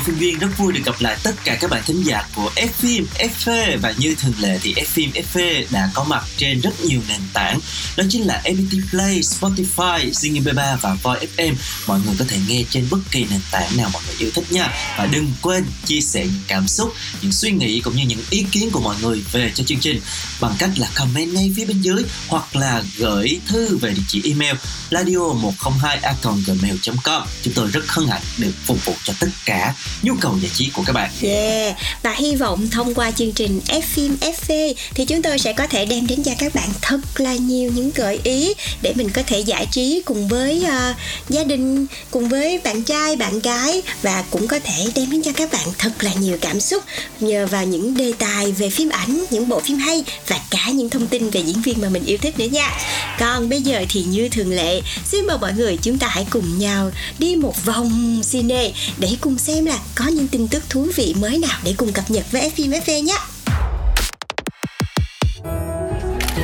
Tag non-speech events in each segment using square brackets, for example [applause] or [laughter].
Quang Lộc phim viên, rất vui được gặp lại tất cả các bạn thính giả của F-Film FV và như thường lệ thì F-Film FV đã có mặt trên rất nhiều nền bản đó chính là FPT Play, Spotify, Zing MP3 và Voi FM mọi người có thể nghe trên bất kỳ nền tảng nào mọi người yêu thích nha. Và đừng quên chia sẻ những cảm xúc những suy nghĩ cũng như những ý kiến của mọi người về cho chương trình bằng cách là comment ngay phía bên dưới hoặc là gửi thư về địa chỉ email radio 102 gmail com. Chúng tôi rất hân hạnh được phục vụ cho tất cả nhu cầu giải trí của các bạn. Yeah, và hy vọng thông qua chương trình F phim FV thì chúng tôi sẽ có thể đem đến cho các bạn thật là nhiều những gợi ý để mình có thể giải trí cùng với uh, gia đình, cùng với bạn trai, bạn gái và cũng có thể đem đến cho các bạn thật là nhiều cảm xúc nhờ vào những đề tài về phim ảnh, những bộ phim hay và cả những thông tin về diễn viên mà mình yêu thích nữa nha. Còn bây giờ thì như thường lệ, xin mời mọi người chúng ta hãy cùng nhau đi một vòng cine để cùng xem là có những tin tức thú vị mới nào để cùng cập nhật với phim nhé.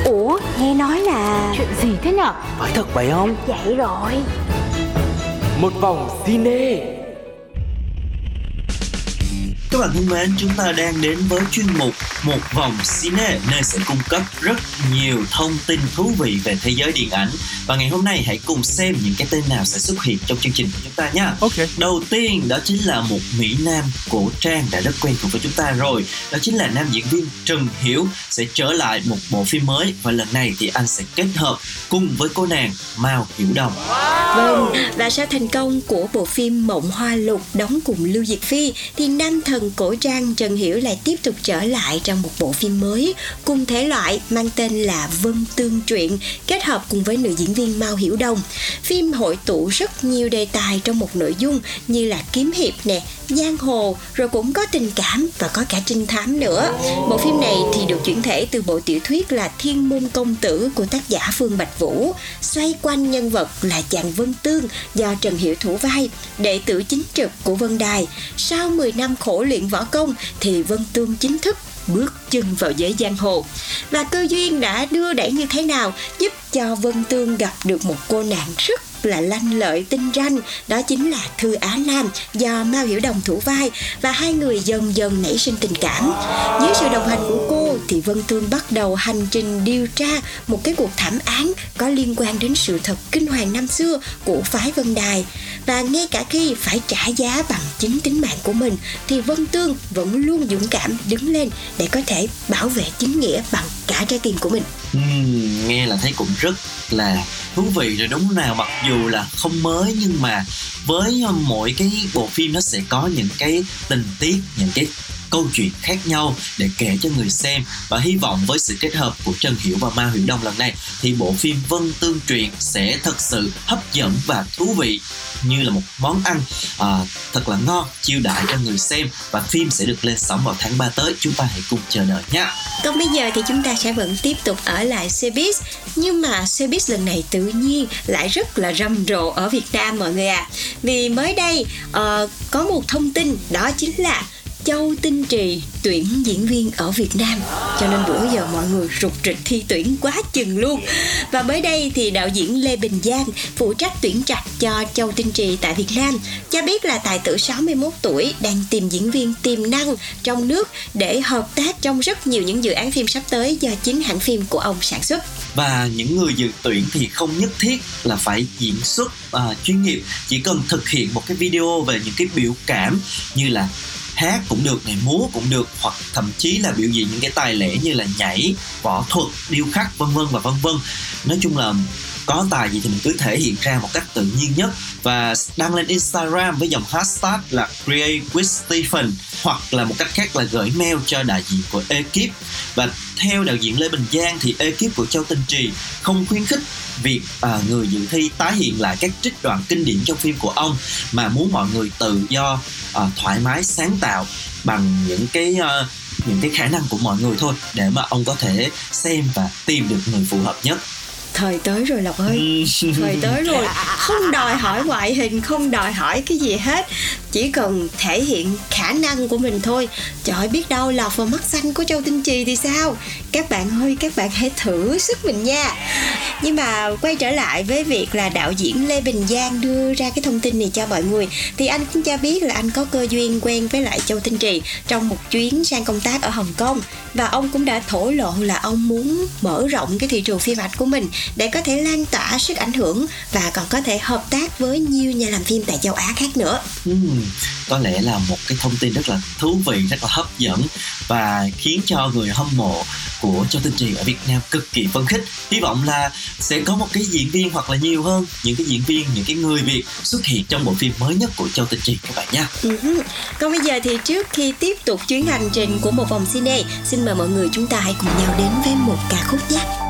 Ủa, nghe nói là Chuyện gì thế nhở? Phải thật vậy không? vậy rồi Một vòng cine Các bạn thân mến, chúng ta đang đến với chuyên mục Một vòng cine nơi sẽ cung cấp rất nhiều thông tin thú vị về thế giới điện ảnh. Và ngày hôm nay hãy cùng xem những cái tên nào sẽ xuất hiện trong chương trình của chúng ta nhé. Ok. Đầu tiên đó chính là một Mỹ Nam cổ trang đã rất quen thuộc với chúng ta rồi. Đó chính là nam diễn viên Trần Hiểu sẽ trở lại một bộ phim mới và lần này thì anh sẽ kết hợp cùng với cô nàng Mao Hiểu Đồng. Vâng, và sau thành công của bộ phim Mộng Hoa Lục đóng cùng Lưu Diệt Phi thì nam thần cổ trang Trần Hiểu lại tiếp tục trở lại trong một bộ phim mới cùng thể loại mang tên là Vân Tương Truyện kết hợp cùng với nữ diễn viên Mao Hiểu Đông. Phim hội tụ rất nhiều đề tài trong một nội dung như là kiếm hiệp nè, giang hồ, rồi cũng có tình cảm và có cả trinh thám nữa. Bộ phim này thì được chuyển thể từ bộ tiểu thuyết là Thiên Môn Công Tử của tác giả Phương Bạch Vũ, xoay quanh nhân vật là chàng Vân Tương do Trần Hiểu thủ vai, đệ tử chính trực của Vân Đài. Sau 10 năm khổ luyện võ công thì Vân Tương chính thức bước chân vào giới giang hồ. Và cơ duyên đã đưa đẩy như thế nào giúp cho Vân Tương gặp được một cô nàng rất là lanh lợi tinh ranh, đó chính là Thư Á lam do Mao Hiểu Đồng thủ vai và hai người dần dần nảy sinh tình cảm. Dưới sự đồng hành của cô thì Vân Tương bắt đầu hành trình điều tra một cái cuộc thảm án có liên quan đến sự thật kinh hoàng năm xưa của phái Vân Đài và ngay cả khi phải trả giá bằng chính tính mạng của mình thì Vân Tương vẫn luôn dũng cảm đứng lên để có thể bảo vệ chính nghĩa bằng cả trái tim của mình. Ừm, nghe là thấy cũng rất là thú vị rồi đúng nào mặc dù là không mới nhưng mà với ờ, mỗi cái bộ phim nó sẽ có những cái tình tiết những cái câu chuyện khác nhau để kể cho người xem. Và hy vọng với sự kết hợp của Trần Hiểu và ma Hiểu Đông lần này thì bộ phim Vân Tương Truyền sẽ thật sự hấp dẫn và thú vị như là một món ăn à, thật là ngon chiêu đãi cho người xem. Và phim sẽ được lên sóng vào tháng 3 tới. Chúng ta hãy cùng chờ đợi nhé! Còn bây giờ thì chúng ta sẽ vẫn tiếp tục ở lại Showbiz. Nhưng mà Showbiz lần này tự nhiên lại rất là rầm rộ ở Việt Nam mọi người ạ. Vì mới đây uh, có một thông tin đó chính là Châu Tinh Trì tuyển diễn viên ở Việt Nam. Cho nên bữa giờ mọi người rục rịch thi tuyển quá chừng luôn. Và mới đây thì đạo diễn Lê Bình Giang phụ trách tuyển trạch cho Châu Tinh Trì tại Việt Nam cho biết là tài tử 61 tuổi đang tìm diễn viên tiềm năng trong nước để hợp tác trong rất nhiều những dự án phim sắp tới do chính hãng phim của ông sản xuất. Và những người dự tuyển thì không nhất thiết là phải diễn xuất à, chuyên nghiệp chỉ cần thực hiện một cái video về những cái biểu cảm như là hát cũng được này múa cũng được, hoặc thậm chí là biểu diễn những cái tài lẻ như là nhảy, võ thuật, điêu khắc, vân vân và vân vân. Nói chung là có tài gì thì mình cứ thể hiện ra một cách tự nhiên nhất. Và đăng lên Instagram với dòng hashtag là create with Stephen hoặc là một cách khác là gửi mail cho đại diện của ekip. Và theo đạo diễn Lê Bình Giang thì ekip của Châu Tinh Trì không khuyến khích việc à, người dự thi tái hiện lại các trích đoạn kinh điển trong phim của ông mà muốn mọi người tự do à, thoải mái sáng tạo bằng những cái à, những cái khả năng của mọi người thôi để mà ông có thể xem và tìm được người phù hợp nhất thời tới rồi lộc ơi. Thời tới rồi. Không đòi hỏi ngoại hình không đòi hỏi cái gì hết. Chỉ cần thể hiện khả năng của mình thôi. Trời biết đâu lọt vào mắt xanh của châu tinh trì thì sao? Các bạn ơi các bạn hãy thử sức mình nha. Nhưng mà quay trở lại với việc là đạo diễn lê bình giang đưa ra cái thông tin này cho mọi người thì anh cũng cho biết là anh có cơ duyên quen với lại châu tinh trì trong một chuyến sang công tác ở hồng kông. Và ông cũng đã thổ lộ là ông muốn mở rộng cái thị trường phim ảnh của mình để có thể lan tỏa sức ảnh hưởng và còn có thể hợp tác với nhiều nhà làm phim tại châu Á khác nữa. Uhm, có lẽ là một cái thông tin rất là thú vị, rất là hấp dẫn và khiến cho người hâm mộ của Châu Tinh Trì ở Việt Nam cực kỳ phấn khích. Hy vọng là sẽ có một cái diễn viên hoặc là nhiều hơn những cái diễn viên, những cái người Việt xuất hiện trong bộ phim mới nhất của Châu Tinh Trì các bạn nha. Uh-huh. Còn bây giờ thì trước khi tiếp tục chuyến hành trình của một vòng cine, xin mời mọi người chúng ta hãy cùng nhau đến với một ca khúc nhé.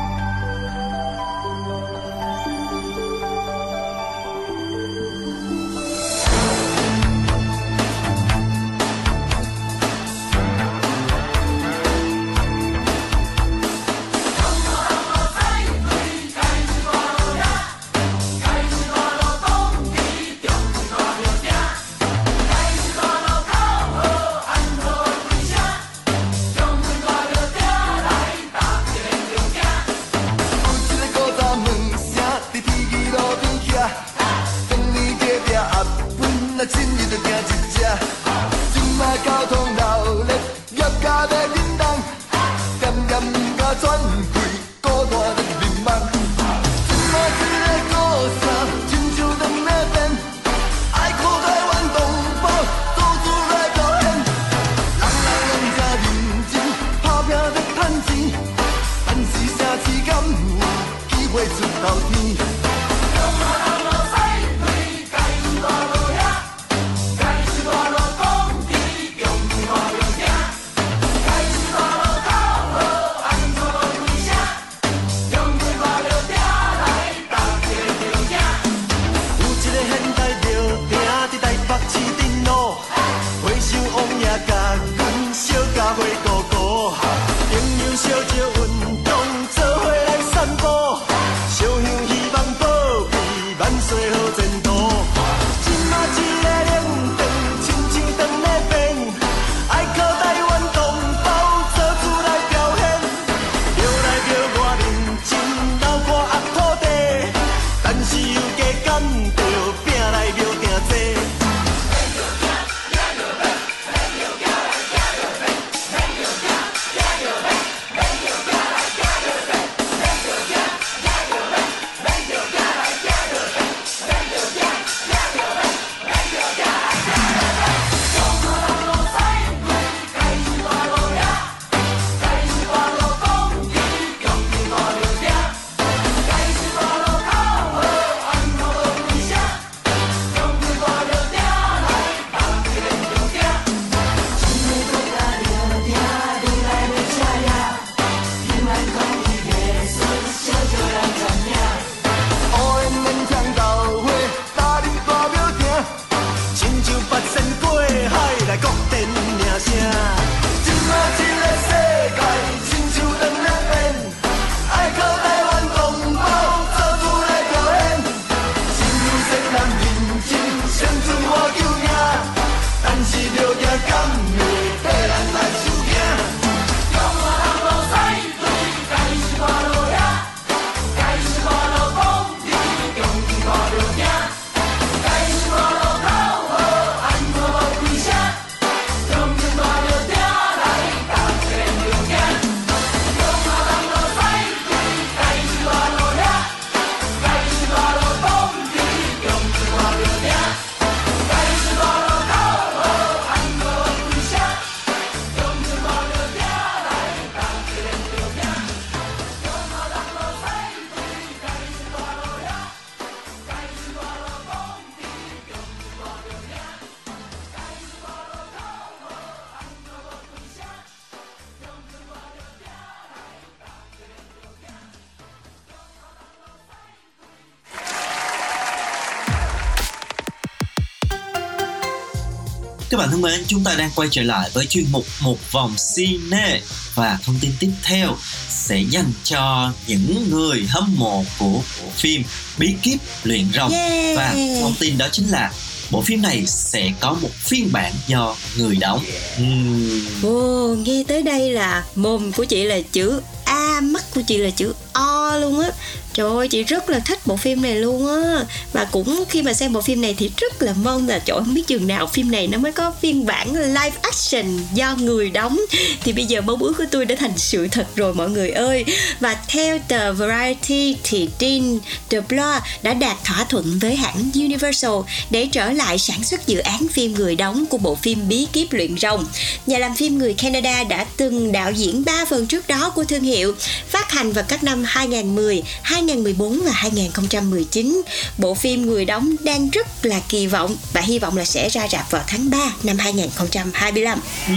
Thân mến, chúng ta đang quay trở lại với chuyên mục Một vòng cine và thông tin tiếp theo sẽ dành cho những người hâm mộ của bộ phim Bí kíp luyện rồng Yeah. và thông tin đó chính là bộ phim này sẽ có một phiên bản do người đóng. Uhm, Ồ, nghe tới đây là mồm của chị là chữ A, mắt của chị là chữ O luôn á. Trời ơi, chị rất là thích bộ phim này luôn á. Và cũng khi mà xem bộ phim này thì rất là mong là chỗ không biết chừng nào phim này nó mới có phiên bản live action do người đóng. Thì bây giờ mong ước của tôi đã thành sự thật rồi mọi người ơi. Và theo tờ Variety thì Dean DeBlois đã đạt thỏa thuận với hãng Universal để trở lại sản xuất dự án phim người đóng của bộ phim Bí kíp luyện rồng. Nhà làm phim người Canada đã từng đạo diễn 3 phần trước đó của thương hiệu, phát hành vào các năm 2010, 2014 và 2019. Bộ phim người đóng đang rất là kỳ vọng và hy vọng là sẽ ra rạp vào tháng 3 năm 2025. Ừ,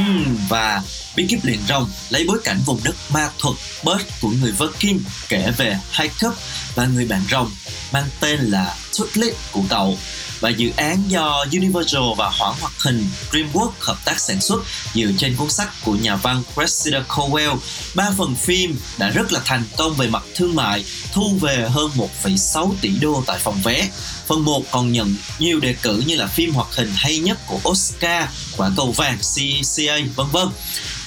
và Bí kíp liền rồng lấy bối cảnh vùng đất ma thuật Bert của người Viking kể về hai cấp và người bạn rồng mang tên là Tutlit của cậu và dự án do Universal và hãng hoạt hình DreamWorks hợp tác sản xuất dựa trên cuốn sách của nhà văn Cressida Cowell. Ba phần phim đã rất là thành công về mặt thương mại, thu về hơn 1,6 tỷ đô tại phòng vé. Phần 1 còn nhận nhiều đề cử như là phim hoạt hình hay nhất của Oscar, quả cầu vàng CCA, vân vân.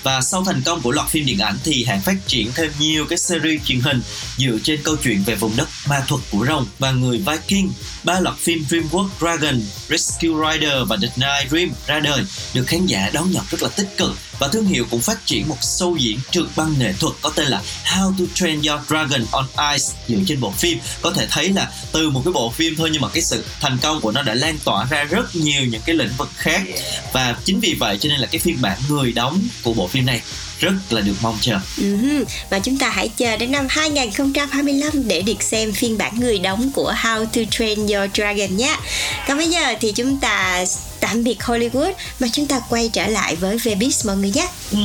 Và sau thành công của loạt phim điện ảnh thì hãng phát triển thêm nhiều cái series truyền hình dựa trên câu chuyện về vùng đất ma thuật của rồng và người Viking. Ba loạt phim DreamWorks Dragon, Rescue Rider và The Night Dream ra đời được khán giả đón nhận rất là tích cực và thương hiệu cũng phát triển một show diễn trượt băng nghệ thuật có tên là How to Train Your Dragon on Ice dựa trên bộ phim, có thể thấy là từ một cái bộ phim thôi nhưng mà cái sự thành công của nó đã lan tỏa ra rất nhiều những cái lĩnh vực khác và chính vì vậy cho nên là cái phiên bản người đóng của bộ phim này rất là được mong chờ Uh-huh. Và chúng ta hãy chờ đến năm 2025 để được xem phiên bản người đóng của How to Train Your Dragon nhé. Còn bây giờ thì chúng ta tạm biệt Hollywood và chúng ta quay trở lại với Vbiz mọi người nhé. Ừ,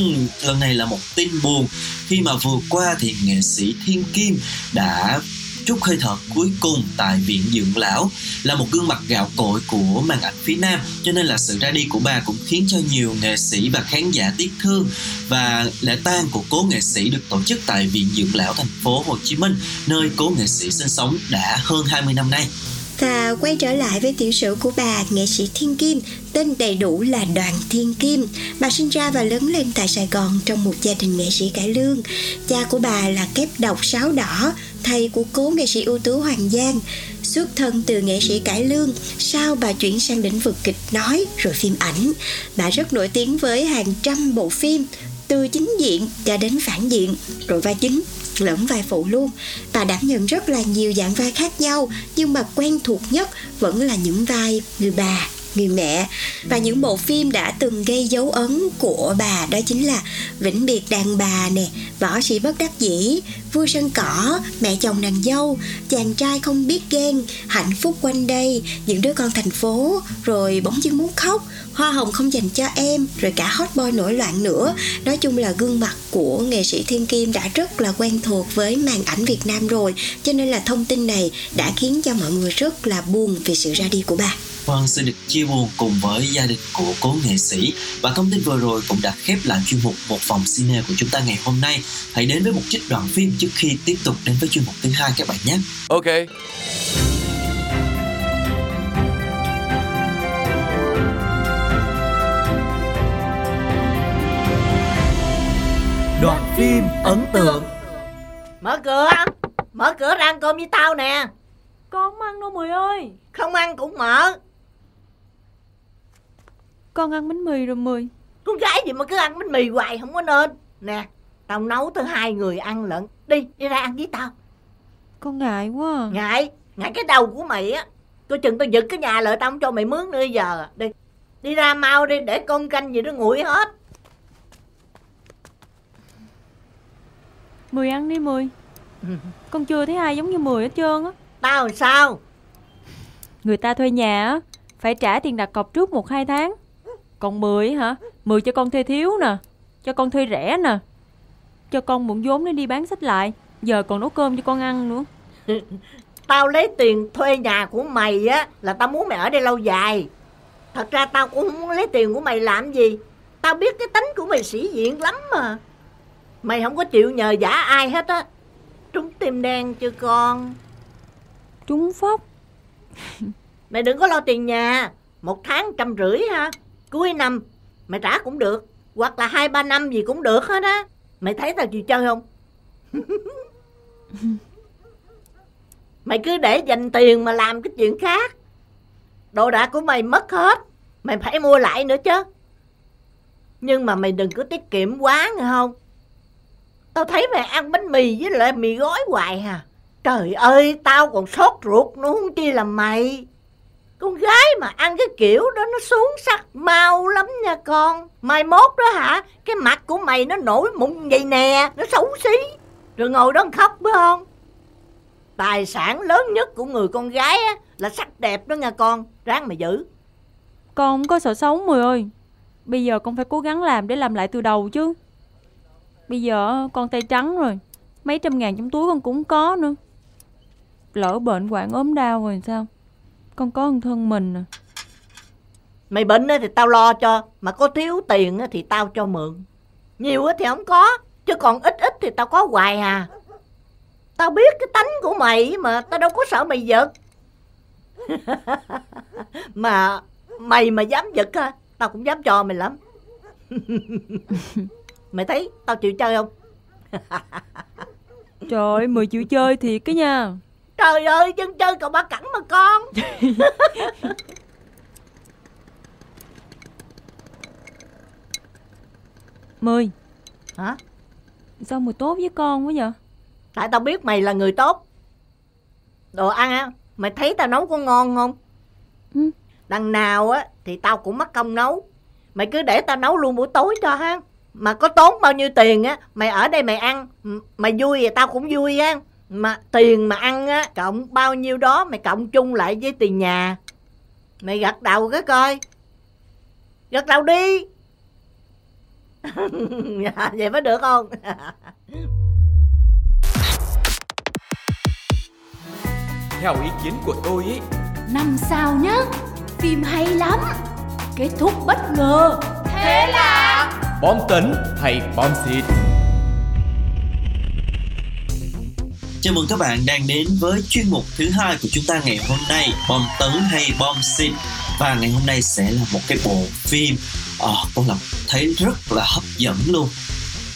lần này là một tin buồn. Khi mà vừa qua thì nghệ sĩ Thiên Kim đã chút hơi thở cuối cùng tại viện dưỡng lão là một gương mặt gạo cội của màn ảnh phía Nam. Cho nên là sự ra đi của bà cũng khiến cho nhiều nghệ sĩ và khán giả tiếc thương và lễ tang của cố nghệ sĩ được tổ chức tại viện dưỡng lão thành phố Hồ Chí Minh nơi cố nghệ sĩ sinh sống đã hơn 20 năm nay. Và quay trở lại với tiểu sử của bà, nghệ sĩ Thiên Kim, tên đầy đủ là Đoàn Thiên Kim. Bà sinh ra và lớn lên tại Sài Gòn trong một gia đình nghệ sĩ cải lương. Cha của bà là kép độc sáo đỏ, thầy của cố nghệ sĩ ưu tú Hoàng Giang. Xuất thân từ nghệ sĩ cải lương, sau bà chuyển sang lĩnh vực kịch nói rồi phim ảnh. Bà rất nổi tiếng với hàng trăm bộ phim, từ chính diện cho đến phản diện, rồi vai chính lẫn vai phụ luôn. Bà đảm nhận rất là nhiều dạng vai khác nhau, nhưng mà quen thuộc nhất vẫn là những vai người bà người mẹ. Và những bộ phim đã từng gây dấu ấn của bà đó chính là vĩnh biệt đàn bà nè võ sĩ bất đắc dĩ vua sân cỏ mẹ chồng nàng dâu chàng trai không biết ghen hạnh phúc quanh đây những đứa con thành phố rồi bỗng dưng muốn khóc hoa hồng không dành cho em rồi cả hot boy nổi loạn nữa. Nói chung là gương mặt của nghệ sĩ thiên kim đã rất là quen thuộc với màn ảnh việt nam rồi cho nên là thông tin này đã khiến cho mọi người rất là buồn vì sự ra đi của bà Vâng, xin được chia buồn cùng với gia đình của cố nghệ sĩ và thông tin vừa rồi cũng đã khép lại chuyên mục một vòng cine của chúng ta ngày hôm nay. Hãy đến với một trích đoạn phim trước khi tiếp tục đến với chuyên mục thứ hai các bạn nhé. Ok. Đoạn phim ấn tượng Mở cửa Mở cửa ra ăn cơm với tao nè Con không ăn đâu Mười ơi Không ăn cũng mở Con ăn bánh mì rồi Mười Con gái gì mà cứ ăn bánh mì hoài không có nên. Nè Tao nấu tới hai người ăn lận. Đi đi ra ăn với tao. Con ngại quá à. Ngại Ngại cái đầu của mày á. Tôi chừng tao giật cái nhà lại tao không cho mày mướn nữa giờ. Đi Đi ra mau đi để con canh gì nó nguội hết. Mười ăn đi Mười. [laughs] Con chưa thấy ai giống như Mười hết trơn á. Tao làm sao? Người ta thuê nhà á Phải trả tiền đặt cọc trước một hai tháng Còn Mười hả? Mười cho con thuê thiếu nè Cho con thuê rẻ nè Cho con mượn vốn để đi bán sách lại. Giờ còn nấu cơm cho con ăn nữa. [laughs] Tao lấy tiền thuê nhà của mày á Là tao muốn mày ở đây lâu dài. Thật ra tao cũng không muốn lấy tiền của mày làm gì. Tao biết cái tính của mày sĩ diện lắm mà. Mày không có chịu nhờ giả ai hết á. Trúng tim đen chưa con? Trúng phóc. [laughs] Mày đừng có lo tiền nhà. Một tháng trăm rưỡi ha Cuối năm, mày trả cũng được, Hoặc là hai, ba năm gì cũng được hết á. Mày thấy tao chịu chơi không? [laughs] Mày cứ để dành tiền mà làm cái chuyện khác. Đồ đạc của mày mất hết, Mày phải mua lại nữa chứ. Nhưng mà mày đừng có tiết kiệm quá nghe không? Tao thấy mày ăn bánh mì với lại mì gói hoài hà. Trời ơi, tao còn sốt ruột nó không chi là mày. Con gái mà ăn cái kiểu đó nó xuống sắc mau lắm nha con. Mai mốt đó hả Cái mặt của mày nó nổi mụn vậy nè Nó xấu xí. Rồi ngồi đó khóc phải không? Tài sản lớn nhất của người con gái á, là sắc đẹp đó nha con. Ráng mà giữ. Con không có sợ xấu Mười ơi. Bây giờ con phải cố gắng làm để làm lại từ đầu chứ. Bây giờ con tay trắng rồi. Mấy trăm ngàn trong túi con cũng có nữa. Lỡ bệnh hoạn ốm đau rồi sao? Con có một thân mình à. Mày bệnh á thì tao lo cho Mà có thiếu tiền á thì tao cho mượn. Nhiều á thì không có Chứ còn ít ít thì tao có hoài à. Tao biết cái tánh của mày mà Tao đâu có sợ mày giật. [laughs] Mà mày mà dám giật á Tao cũng dám cho mày lắm. [laughs] Mày thấy tao chịu chơi không? [laughs] Trời ơi Mười chịu chơi thiệt cái nha Trời ơi chân chơi cậu ba cẳng mà con. [laughs] Mười. Hả? Sao Mười tốt với con quá vậy? Tại tao biết mày là người tốt. Đồ ăn á Mày thấy tao nấu có ngon không? Ừ. Đằng nào á Thì tao cũng mất công nấu. Mày cứ để tao nấu luôn buổi tối cho ha. Mà có tốn bao nhiêu tiền á Mày ở đây mày ăn. Mày vui thì tao cũng vui á Mà tiền mà ăn á Cộng bao nhiêu đó Mày cộng chung lại với tiền nhà. Mày gật đầu cái coi. Gật đầu đi. [laughs] Dạ, Vậy mới được không? [laughs] Theo ý kiến của tôi ý Năm sao nhá Phim hay lắm. Kết thúc bất ngờ. Thế là Bom tấn hay bom xịt Chào mừng các bạn đang đến với chuyên mục thứ hai của chúng ta ngày hôm nay Bom tấn hay bom xịt Và ngày hôm nay sẽ là một cái bộ phim Ờ, con Lộc thấy rất là hấp dẫn luôn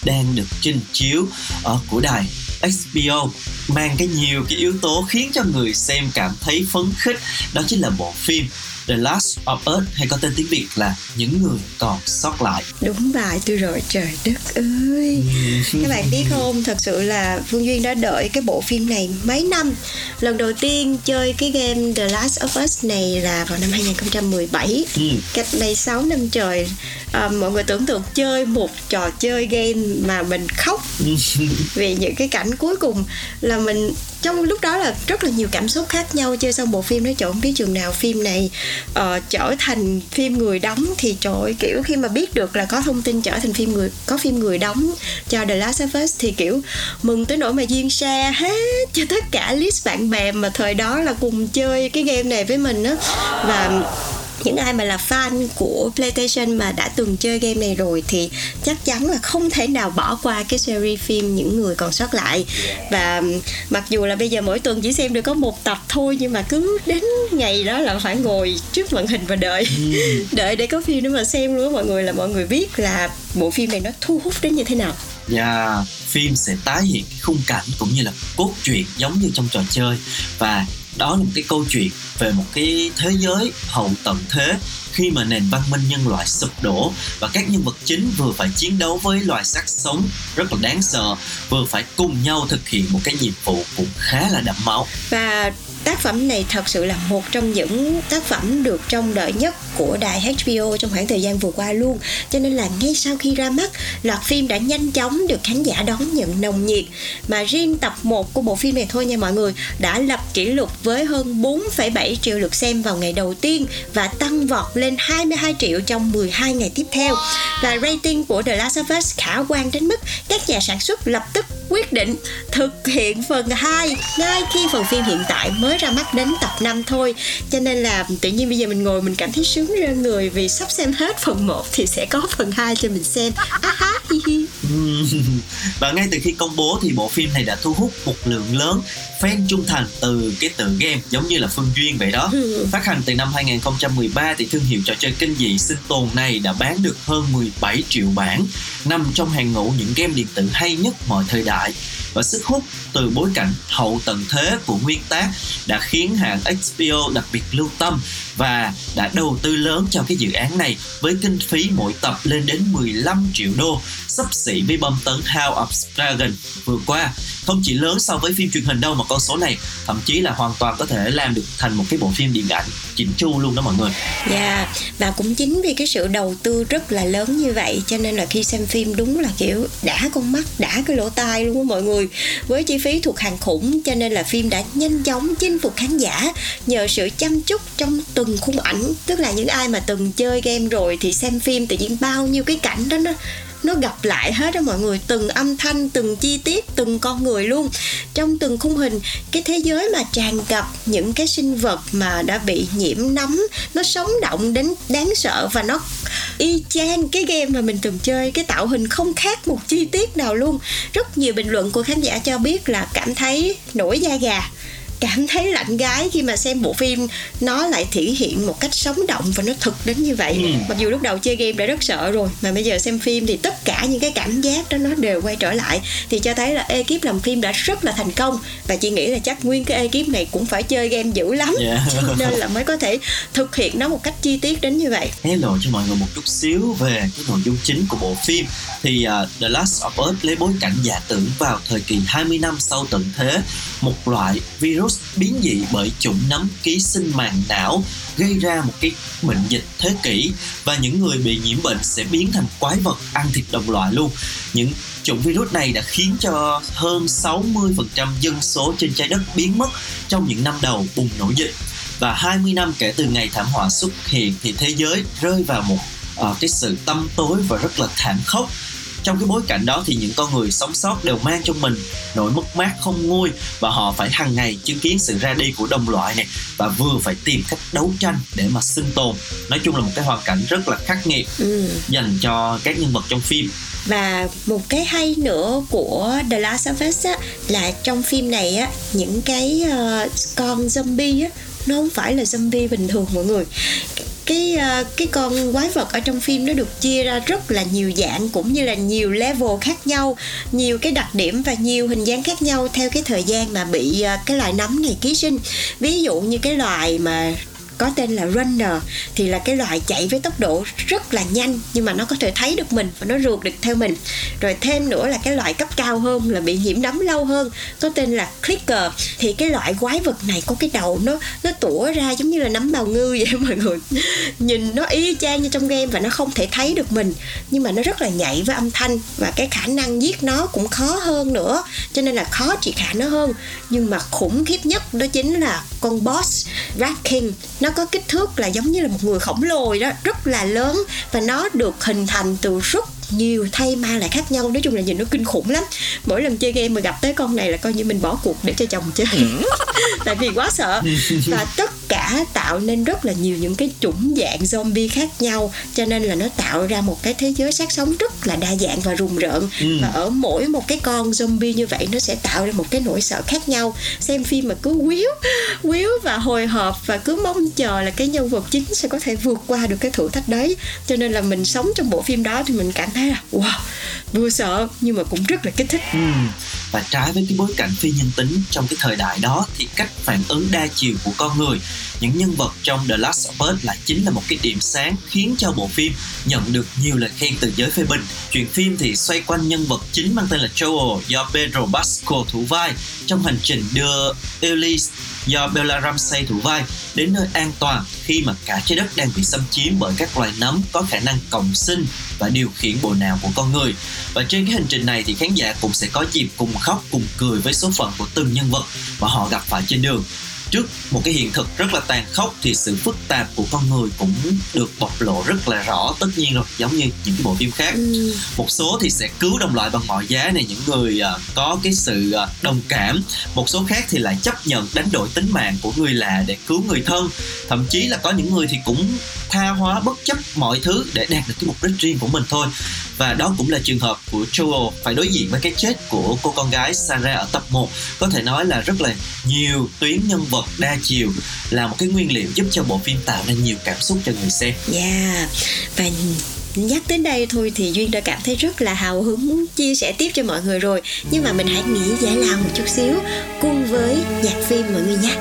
Đang được trình chiếu ở của đài HBO mang cái nhiều cái yếu tố khiến cho người xem cảm thấy phấn khích. Đó chính là bộ phim The Last of Us hay có tên tiếng Việt là Những người còn sót lại. Đúng bài tôi rồi trời đất ơi. Các bạn biết không Thật sự là Phương Duyên đã đợi cái bộ phim này mấy năm. Lần đầu tiên chơi cái game The Last of Us này là vào năm 2017 Ừ. Cách đây 6 năm trời à, Mọi người tưởng tượng chơi một trò chơi game mà mình khóc. Vì những cái cảnh cuối cùng là mình trong lúc đó là rất là nhiều cảm xúc khác nhau chơi xong bộ phim đó trời không biết chừng nào phim này uh, trở thành phim người đóng thì trời ơi, kiểu khi mà biết được là có thông tin trở thành phim người có phim người đóng cho The Last of Us thì kiểu mừng tới nỗi mà duyên share hết cho tất cả list bạn bè mà thời đó là cùng chơi cái game này với mình á. Và những ai mà là fan của PlayStation mà đã từng chơi game này rồi thì chắc chắn là không thể nào bỏ qua cái series phim những người còn sót lại. Và mặc dù là bây giờ mỗi tuần chỉ xem được có một tập thôi nhưng mà cứ đến ngày đó là phải ngồi trước màn hình và đợi. [laughs] Đợi để có phim để mà xem luôn mọi người là mọi người biết là bộ phim này nó thu hút đến như thế nào. Và phim sẽ tái hiện khung cảnh cũng như là cốt truyện giống như trong trò chơi. Và đó là một cái câu chuyện về một cái thế giới hậu tận thế khi mà nền văn minh nhân loại sụp đổ và các nhân vật chính vừa phải chiến đấu với loài xác sống rất là đáng sợ, vừa phải cùng nhau thực hiện một cái nhiệm vụ cũng khá là đẫm máu. Và tác phẩm này thật sự là một trong những tác phẩm được trông đợi nhất của đài HBO trong khoảng thời gian vừa qua luôn. Cho nên là ngay sau khi ra mắt loạt phim đã nhanh chóng được khán giả đón nhận nồng nhiệt. Mà riêng tập 1 của bộ phim này thôi nha mọi người đã lập kỷ lục với hơn 4,7 triệu lượt xem vào ngày đầu tiên và tăng vọt lên 22 triệu trong 12 ngày tiếp theo. Và rating của The Last of Us khả quan đến mức các nhà sản xuất lập tức quyết định thực hiện phần 2 ngay khi phần phim hiện tại mới mới ra mắt đến tập 5 thôi cho nên là tự nhiên bây giờ mình ngồi mình cảm thấy sướng ra người vì sắp xem hết phần 1 thì sẽ có phần 2 cho mình xem ha, hi, hi. [laughs] và ngay từ khi công bố thì bộ phim này đã thu hút một lượng lớn fan trung thành từ cái tựa game giống như là Phương Duyên vậy đó. Ừ. Phát hành từ năm 2013 thì thương hiệu trò chơi kinh dị sinh tồn này đã bán được hơn 17 triệu bản, nằm trong hàng ngũ những game điện tử hay nhất mọi thời đại và sức hút từ bối cảnh hậu tận thế của nguyên tác đã khiến hãng HBO đặc biệt lưu tâm và đã đầu tư lớn cho cái dự án này với kinh phí mỗi tập lên đến 15 triệu đô, sắp xỉ với bom tấn House of Dragon vừa qua. Không chỉ lớn so với phim truyền hình đâu mà con số này, thậm chí là hoàn toàn có thể làm được thành một cái bộ phim điện ảnh chỉnh chu luôn đó mọi người. Dạ và cũng chính vì cái sự đầu tư rất là lớn như vậy, cho nên là khi xem phim đúng là kiểu đã con mắt, đã cái lỗ tai luôn á mọi người với chi phí thuộc hàng khủng, cho nên là phim đã nhanh chóng chinh phục khán giả nhờ sự chăm chút trong từng khung ảnh tức là những ai mà từng chơi game rồi thì xem phim tự nhiên bao nhiêu cái cảnh đó nó nó gặp lại hết đó mọi người, từng âm thanh, từng chi tiết, từng con người luôn. Trong từng khung hình, cái thế giới mà tràn ngập những cái sinh vật mà đã bị nhiễm nấm, nó sống động đến đáng sợ và nó y chang cái game mà mình từng chơi. Cái tạo hình không khác một chi tiết nào luôn. Rất nhiều bình luận của khán giả cho biết là cảm thấy nổi da gà cảm thấy lạnh gái khi mà xem bộ phim nó lại thể hiện một cách sống động và nó thực đến như vậy. Ừ. mặc dù lúc đầu chơi game đã rất sợ rồi mà bây giờ xem phim thì tất cả những cái cảm giác đó nó đều quay trở lại. Thì cho thấy là ekip làm phim đã rất là thành công. Và chị nghĩ là chắc nguyên cái ekip này cũng phải chơi game dữ lắm. Yeah. [laughs] cho nên là mới có thể thực hiện nó một cách chi tiết đến như vậy. Lộ cho mọi người một chút xíu về cái nội dung chính của bộ phim. Thì uh, The Last of Us lấy bối cảnh giả tưởng vào thời kỳ 20 năm sau tận thế. Một loại virus biến dị bởi chủng nấm ký sinh màng não gây ra một cái bệnh dịch thế kỷ. Và những người bị nhiễm bệnh sẽ biến thành quái vật ăn thịt đồng loại luôn. Những chủng virus này đã khiến cho hơn 60% dân số trên trái đất biến mất trong những năm đầu bùng nổ dịch. Và 20 năm kể từ ngày thảm họa xuất hiện thì thế giới rơi vào một uh, cái sự tăm tối và rất là thảm khốc trong cái bối cảnh đó thì những con người sống sót đều mang trong mình nỗi mất mát không nguôi và họ phải hàng ngày chứng kiến sự ra đi của đồng loại này và vừa phải tìm cách đấu tranh để mà sinh tồn nói chung là một cái hoàn cảnh rất là khắc nghiệt ừ. dành cho các nhân vật trong phim và một cái hay nữa của The Last of Us á, là trong phim này á những cái ờ, con zombie á nó không phải là zombie bình thường mọi người. Cái ờ, cái con quái vật ở trong phim nó được chia ra rất là nhiều dạng cũng như là nhiều level khác nhau, nhiều cái đặc điểm và nhiều hình dáng khác nhau theo cái thời gian mà bị ờ, cái loài nấm này ký sinh. Ví dụ như cái loài mà có tên là runner thì là cái loài chạy với tốc độ rất là nhanh, nhưng mà nó có thể thấy được mình và nó rượt được theo mình. Rồi thêm nữa là cái loại cấp cao hơn là bị nhiễm nấm lâu hơn, có tên là clicker. Thì cái loại quái vật này có cái đầu nó nó tủa ra giống như là nấm bào ngư vậy mọi người. [laughs] Nhìn nó y chang như trong game và nó không thể thấy được mình, nhưng mà nó rất là nhạy với âm thanh và cái khả năng giết nó cũng khó hơn nữa, cho nên là khó triệt hạ nó hơn. Nhưng mà khủng khiếp nhất đó chính là con boss Rat King, nó có kích thước là giống như là một người khổng lồ đó rất là lớn. Và nó được hình thành từ rất nhiều thay ma lại khác nhau. Nói chung là nhìn nó kinh khủng lắm. Mỗi lần chơi game mà gặp tới con này là coi như mình bỏ cuộc để cho chồng chơi. [laughs] Tại vì quá sợ. [laughs] Và tất cả tạo nên rất là nhiều những cái chủng dạng zombie khác nhau. Cho nên là nó tạo ra một cái thế giới sát sống rất là đa dạng và rùng rợn. Ừ. và ở mỗi một cái con zombie như vậy nó sẽ tạo ra một cái nỗi sợ khác nhau. Xem phim mà cứ quýu quýu và hồi hộp và cứ mong chờ là cái nhân vật chính sẽ có thể vượt qua được cái thử thách đấy. Cho nên là mình sống trong bộ phim đó thì mình cảm thấy là wow vừa sợ nhưng mà cũng rất là kích thích. Ừm, và trái với cái bối cảnh phi nhân tính trong cái thời đại đó, thì cách phản ứng đa chiều của con người những nhân vật trong The Last of Us lại chính là một cái điểm sáng khiến cho bộ phim nhận được nhiều lời khen từ giới phê bình. Chuyện phim thì xoay quanh nhân vật chính mang tên là Joel do Pedro Pascal thủ vai trong hành trình đưa Elise do Bella Ramsey thủ vai đến nơi an toàn khi mà cả trái đất đang bị xâm chiếm bởi các loài nấm có khả năng cộng sinh và điều khiển bộ não của con người. Và trên cái hành trình này thì khán giả cũng sẽ có dịp cùng khóc cùng cười với số phận của từng nhân vật mà họ gặp phải trên đường trước một cái hiện thực rất là tàn khốc thì sự phức tạp của con người cũng được bộc lộ rất là rõ tất nhiên rồi giống như những cái bộ phim khác. Ừ. một số thì sẽ cứu đồng loại bằng mọi giá này những người à, có cái sự à, đồng cảm. Một số khác thì lại chấp nhận đánh đổi tính mạng của người lạ để cứu người thân. Thậm chí là có những người thì cũng tha hóa bất chấp mọi thứ để đạt được cái mục đích riêng của mình thôi. Và đó cũng là trường hợp của Joel phải đối diện với cái chết của cô con gái Sarah ở tập 1 có thể nói là rất là nhiều tuyến nhân vật đa chiều là một cái nguyên liệu giúp cho bộ phim tạo nên nhiều cảm xúc cho người xem. Yeah. Và nhắc đến đây thôi thì Duyên đã cảm thấy rất là hào hứng muốn chia sẻ tiếp cho mọi người rồi. Nhưng mà mình hãy nghĩ giải lao một chút xíu Cùng với nhạc phim mọi người nha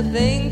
nothing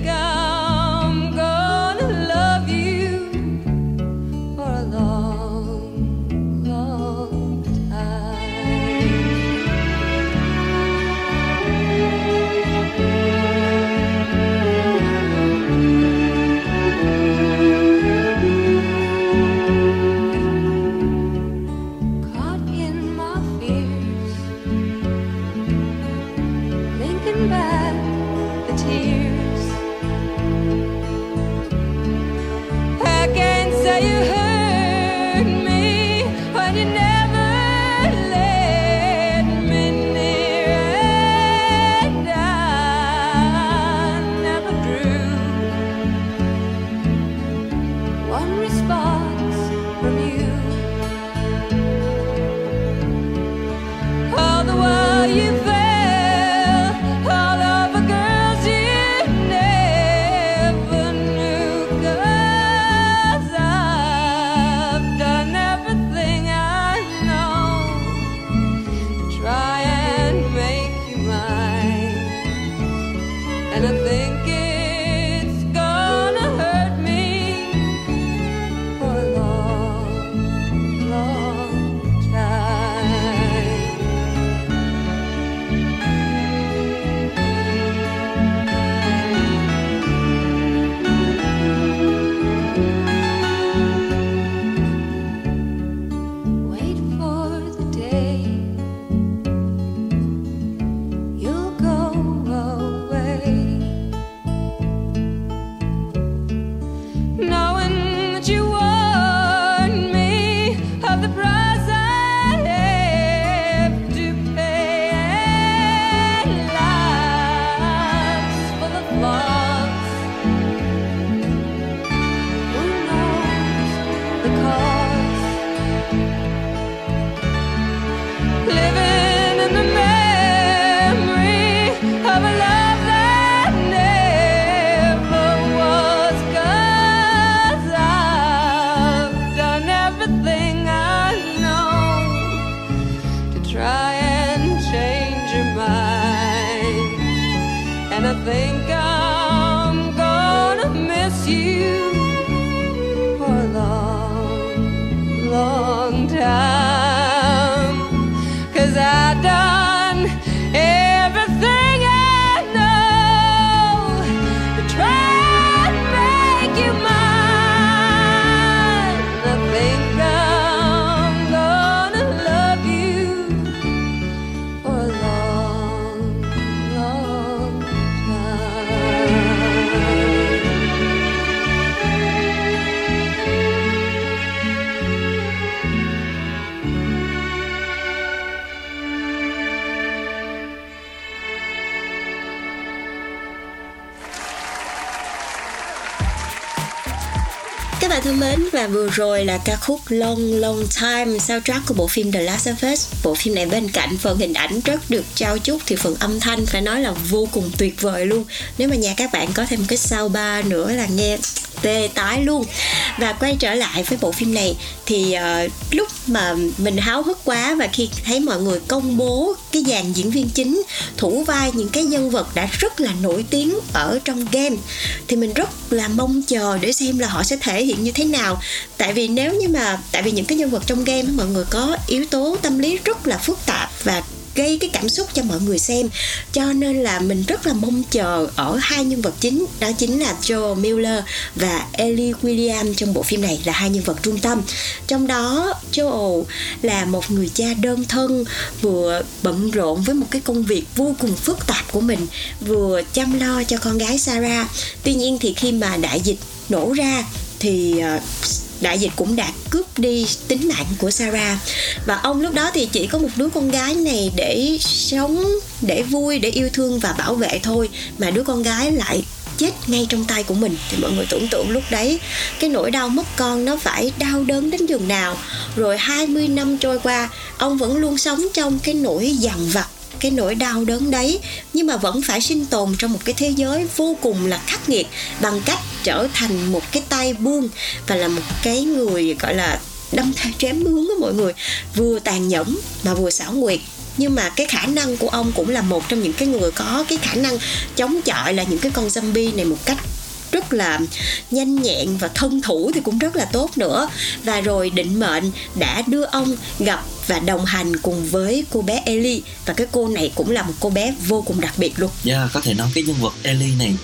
thân mến, và vừa rồi là ca khúc Long Long Time, soundtrack của bộ phim The Last of Us. Bộ phim này bên cạnh phần hình ảnh rất được trao chuốt thì phần âm thanh phải nói là vô cùng tuyệt vời luôn. Nếu mà nhà các bạn có thêm cái soundbar nữa là nghe tê tái luôn. Và quay trở lại với bộ phim này thì uh, lúc mà mình háo hức quá và khi thấy mọi người công bố cái dàn diễn viên chính thủ vai những cái nhân vật đã rất là nổi tiếng ở trong game thì mình rất là mong chờ để xem là họ sẽ thể hiện như thế nào. Tại vì nếu như mà tại vì những cái nhân vật trong game mọi người có yếu tố tâm lý rất là phức tạp và gây cái cảm xúc cho mọi người xem. Cho nên là mình rất là mong chờ ở hai nhân vật chính, đó chính là Joe Miller và Ellie William trong bộ phim này là hai nhân vật trung tâm. Trong đó, Joe là một người cha đơn thân, vừa bận rộn với một cái công việc vô cùng phức tạp của mình, vừa chăm lo cho con gái Sarah. Tuy nhiên thì khi mà đại dịch nổ ra thì ờ, đại dịch cũng đã cướp đi tính mạng của Sarah. Và ông lúc đó thì chỉ có một đứa con gái này để sống, để vui, để yêu thương và bảo vệ thôi. Mà đứa con gái lại chết ngay trong tay của mình. Thì mọi người tưởng tượng lúc đấy, cái nỗi đau mất con nó phải đau đớn đến giường nào. Rồi 20 năm trôi qua, ông vẫn luôn sống trong cái nỗi dằn vặt, cái nỗi đau đớn đấy. Nhưng mà vẫn phải sinh tồn trong một cái thế giới vô cùng là khắc nghiệt bằng cách trở thành một cái tay buông và là một cái người gọi là đâm theo chém bướm á mọi người. Vừa tàn nhẫn mà vừa xảo quyệt. Nhưng mà cái khả năng của ông cũng là một trong những cái người có cái khả năng chống chọi là những cái con zombie này một cách rất là nhanh nhẹn và thân thủ thì cũng rất là tốt nữa. Và rồi định mệnh đã đưa ông gặp và đồng hành cùng với cô bé Ellie. Và cái cô này cũng là một cô bé vô cùng đặc biệt luôn. Yeah, dạ, có thể nói cái nhân vật Ellie này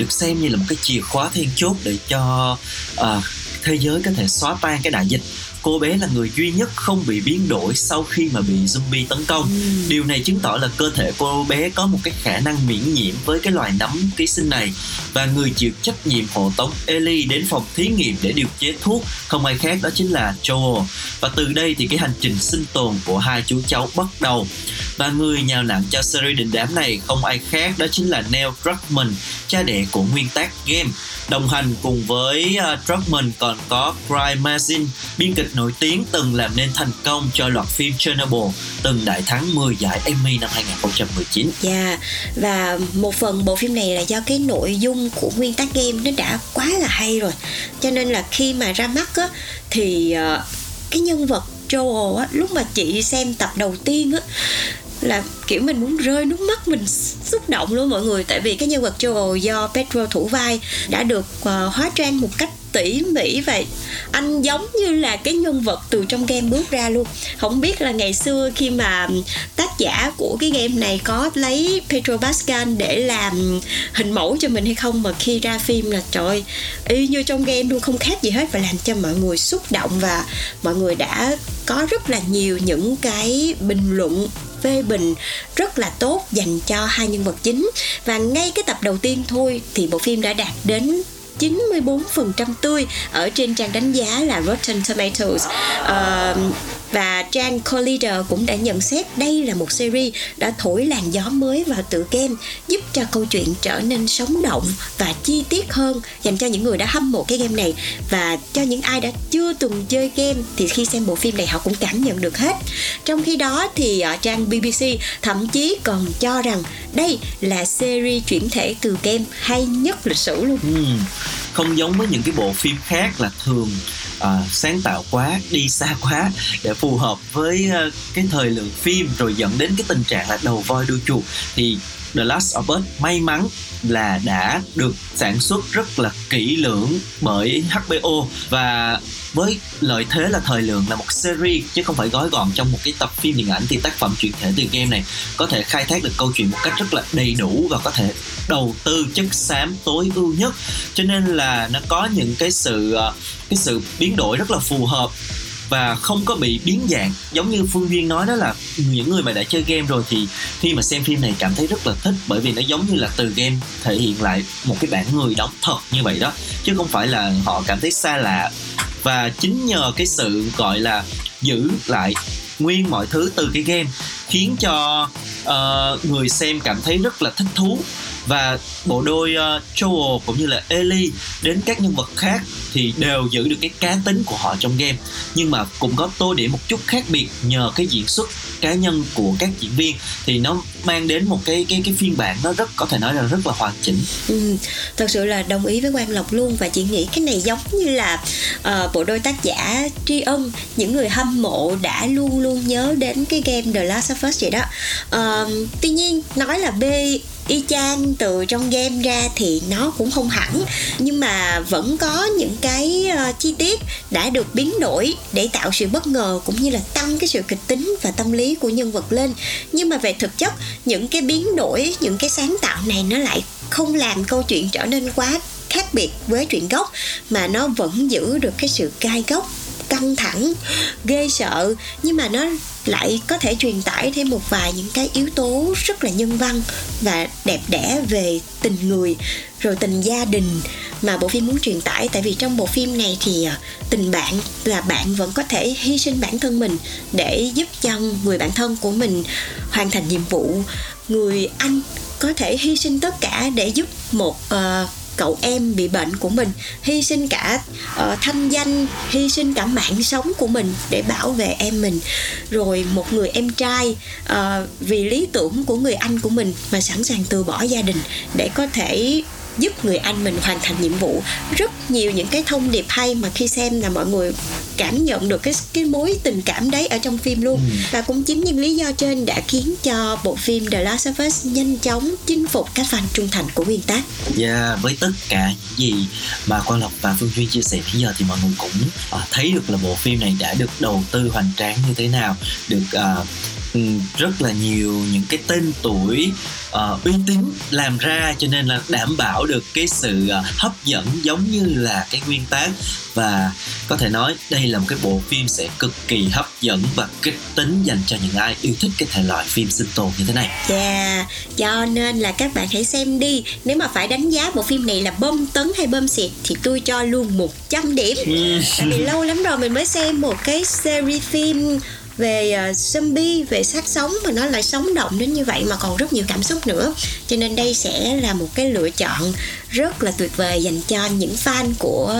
được xem như là một cái chìa khóa then chốt để cho uh, thế giới có thể xóa tan cái đại dịch cô bé là người duy nhất không bị biến đổi sau khi mà bị zombie tấn công. Ừ. điều này chứng tỏ là cơ thể cô bé có một cái khả năng miễn nhiễm với cái loài nấm ký sinh này. Và người chịu trách nhiệm hộ tống Ellie đến phòng thí nghiệm để điều chế thuốc. Không ai khác đó chính là Joel. Và từ đây thì cái hành trình sinh tồn của hai chú cháu bắt đầu. Và người nhào nặng cho series đình đám này không ai khác đó chính là Neil Druckmann cha đẻ của nguyên tác game. Đồng hành cùng với uh, Druckmann còn có Cry Mazin biên kịch nổi tiếng từng làm nên thành công cho loạt phim Chernobyl từng đại thắng 10 giải Emmy năm 2019. Dạ yeah. và một phần bộ phim này là do cái nội dung của nguyên tác game nó đã quá là hay rồi. Cho nên là khi mà ra mắt á thì uh, cái nhân vật Joel á lúc mà chị xem tập đầu tiên á là kiểu mình muốn rơi nước mắt mình xúc động luôn mọi người tại vì cái nhân vật Joel do Pedro thủ vai đã được uh, hóa trang một cách tỉ mỉ và anh giống như là cái nhân vật từ trong game bước ra luôn. Không biết là ngày xưa khi mà tác giả của cái game này có lấy Pedro Pascal để làm hình mẫu cho mình hay không, mà khi ra phim là trời y như trong game luôn, không khác gì hết và làm cho mọi người xúc động và mọi người đã có rất là nhiều những cái bình luận phê bình rất là tốt dành cho hai nhân vật chính. Và ngay cái tập đầu tiên thôi thì bộ phim đã đạt đến 94% tươi ở trên trang đánh giá là Rotten Tomatoes. Uh, và trang Collider cũng đã nhận xét đây là một series đã thổi làn gió mới vào tựa game, giúp cho câu chuyện trở nên sống động và chi tiết hơn, dành cho những người đã hâm mộ cái game này và cho những ai đã chưa từng chơi game thì khi xem bộ phim này họ cũng cảm nhận được hết trong khi đó thì ở trang BBC thậm chí còn cho rằng đây là series chuyển thể từ game hay nhất lịch sử luôn ừ. không giống với những cái bộ phim khác là thường uh, sáng tạo quá đi xa quá để phù hợp với uh, cái thời lượng phim rồi dẫn đến cái tình trạng là đầu voi đuôi chuột. Thì The Last of Us may mắn là đã được sản xuất rất là kỹ lưỡng bởi HBO và với lợi thế là thời lượng là một series, chứ không phải gói gọn trong một cái tập phim điện ảnh thì tác phẩm chuyển thể từ game này có thể khai thác được câu chuyện một cách rất là đầy đủ và có thể đầu tư chất xám tối ưu nhất. Cho nên là nó có những cái sự ờ, cái sự biến đổi rất là phù hợp và không có bị biến dạng. Giống như phương duyên nói đó là những người mà đã chơi game rồi thì khi mà xem phim này cảm thấy rất là thích bởi vì nó giống như là từ game thể hiện lại một cái bản người đóng thật như vậy đó chứ không phải là họ cảm thấy xa lạ. Và chính nhờ cái sự gọi là giữ lại nguyên mọi thứ từ cái game khiến cho uh, người xem cảm thấy rất là thích thú và bộ đôi ờ, uh, Joel cũng như là Ellie đến các nhân vật khác thì đều giữ được cái cá tính của họ trong game nhưng mà cũng có tô điểm một chút khác biệt nhờ cái diễn xuất cá nhân của các diễn viên thì nó mang đến một cái cái cái phiên bản nó rất có thể nói là rất là hoàn chỉnh Ừ, thật sự là đồng ý với Quang Lộc luôn và chị nghĩ cái này giống như là uh, bộ đôi tác giả tri ân những người hâm mộ đã luôn luôn nhớ đến cái game The Last of Us vậy đó. Uh, tuy nhiên nói là B y chang từ trong game ra thì nó cũng không hẳn nhưng mà vẫn có những cái uh, chi tiết đã được biến đổi để tạo sự bất ngờ cũng như là tăng cái sự kịch tính và tâm lý của nhân vật lên. Nhưng mà về thực chất những cái biến đổi những cái sáng tạo này nó lại không làm câu chuyện trở nên quá khác biệt với truyện gốc mà nó vẫn giữ được cái sự gai gốc căng thẳng ghê sợ. Nhưng mà nó lại có thể truyền tải thêm một vài những cái yếu tố rất là nhân văn và đẹp đẽ về tình người rồi tình gia đình mà bộ phim muốn truyền tải. Tại vì trong bộ phim này thì à, tình bạn là bạn vẫn có thể hy sinh bản thân mình để giúp cho người bạn thân của mình hoàn thành nhiệm vụ. Người anh có thể hy sinh tất cả để giúp một uh, cậu em bị bệnh của mình. Hy sinh cả uh, thanh danh hy sinh cả mạng sống của mình để bảo vệ em mình. Rồi một người em trai uh, vì lý tưởng của người anh của mình mà sẵn sàng từ bỏ gia đình để có thể giúp người anh mình hoàn thành nhiệm vụ. Rất nhiều những cái thông điệp hay mà khi xem là mọi người cảm nhận được cái cái mối tình cảm đấy ở trong phim luôn. Và cũng chính những lý do trên đã khiến cho bộ phim The Last of Us nhanh chóng chinh phục các fan trung thành của nguyên tác. Dạ, với tất cả những gì mà Quang Lộc và Phương Duyên chia sẻ bây giờ thì mọi người cũng à, thấy được là bộ phim này đã được đầu tư hoành tráng như thế nào, được ừm, rất là nhiều những cái tên tuổi ờ, uy tín làm ra cho nên là đảm bảo được cái sự à, hấp dẫn giống như là cái nguyên tác. Và có thể nói đây là một cái bộ phim sẽ cực kỳ hấp dẫn và kịch tính dành cho những ai yêu thích cái thể loại phim sinh tồn như thế này. Dạ, cho nên là các bạn hãy xem đi. Nếu mà phải đánh giá bộ phim này là bom tấn hay bom xịt Thì tôi cho luôn 100 điểm. Tại vì lâu lắm rồi mình mới xem một cái series phim về ờ, zombie, về xác sống mà nó lại sống động đến như vậy mà còn rất nhiều cảm xúc nữa. Cho nên đây sẽ là một cái lựa chọn rất là tuyệt vời dành cho những fan của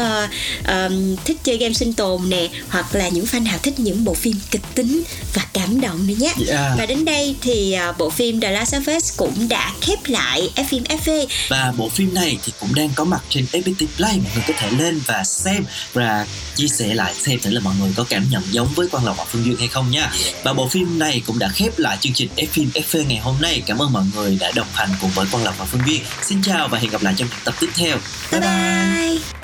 ờm, thích chơi game sinh tồn nè hoặc là những fan nào thích những bộ phim kịch tính và cảm động nữa nhé. Yeah. và đến đây thì à, bộ phim The Last of Us cũng đã khép lại F phim FV và bộ phim này thì cũng đang có mặt trên FPT Play. Mọi người có thể lên và xem và chia sẻ lại xem thử là mọi người có cảm nhận giống với Quang Lộc và Phương Duyên hay không nha. Và bộ phim này cũng đã khép lại chương trình F phim FV ngày hôm nay. Cảm ơn mọi người đã đồng hành cùng với Quang Lộc và Phương Duyên xin chào và hẹn gặp lại trong tập tiếp theo. Bye bye.